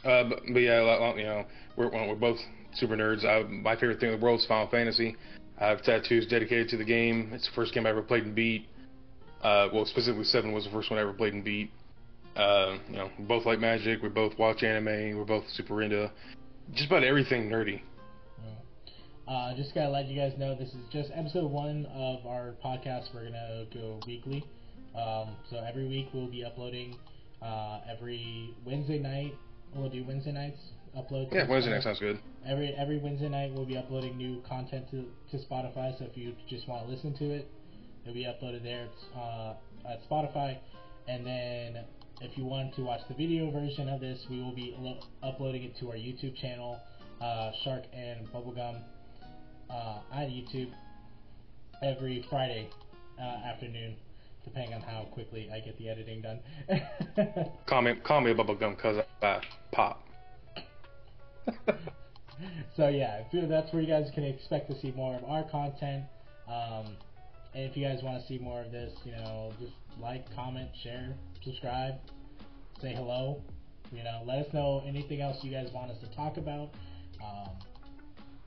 Uh, but, but yeah, like, you know, we're well, we're both super nerds. I, my favorite thing in the world is Final Fantasy. I have tattoos dedicated to the game. It's the first game I ever played and beat. Uh, well, specifically Seven was the first one I ever played and beat. Uh, you know, we both like Magic. We both watch anime. We're both super into just about everything nerdy. Uh, just gotta let you guys know this is just episode one of our podcast. We're gonna go weekly. Um, so every week we'll be uploading. Uh, every Wednesday night we'll do Wednesday nights upload. Yeah, Wednesday night sounds good. Every every Wednesday night we'll be uploading new content to, to Spotify. So if you just want to listen to it, it'll be uploaded there uh, at Spotify. And then if you want to watch the video version of this, we will be lo- uploading it to our YouTube channel, uh, Shark and Bubblegum, uh, on YouTube every Friday uh, afternoon, depending on how quickly I get the editing done. Call me, call me bubblegum cause I pop. so yeah, that's where you guys can expect to see more of our content. Um, and if you guys want to see more of this, you know, just like, comment, share, subscribe, say hello. You know, let us know anything else you guys want us to talk about. Um,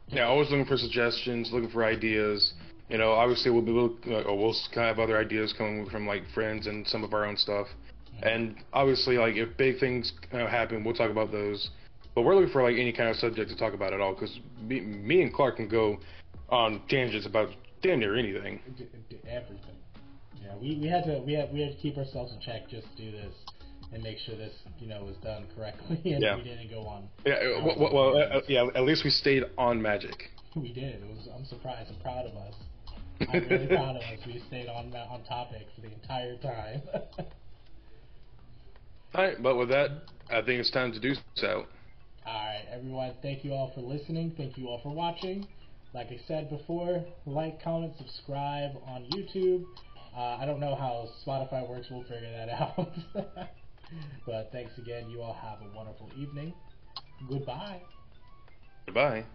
Yeah, always looking for suggestions, looking for ideas. You know, obviously we'll be look, uh, we'll kind of have other ideas coming from like friends and some of our own stuff. And obviously, like if big things uh, happen, we'll talk about those. But we're looking for like any kind of subject to talk about at all, because me, me and Clark can go on tangents about damn near anything. everything. Yeah, we, we had to we had we had to keep ourselves in check just to do this and make sure this you know was done correctly and Yeah. we didn't go on. Yeah, uh, well, well, uh, uh, yeah. At least we stayed on Magic. We did. It was. I'm surprised. I'm proud of us. I'm really proud of us. We stayed on on topic for the entire time. All right, but with that, I think it's time to do so. all right, everyone. Thank you all for listening. Thank you all for watching. like I said before, like, comment, subscribe on YouTube. Uh, I don't know how Spotify works. We'll figure that out. but thanks again. You all have a wonderful evening. Goodbye. Goodbye.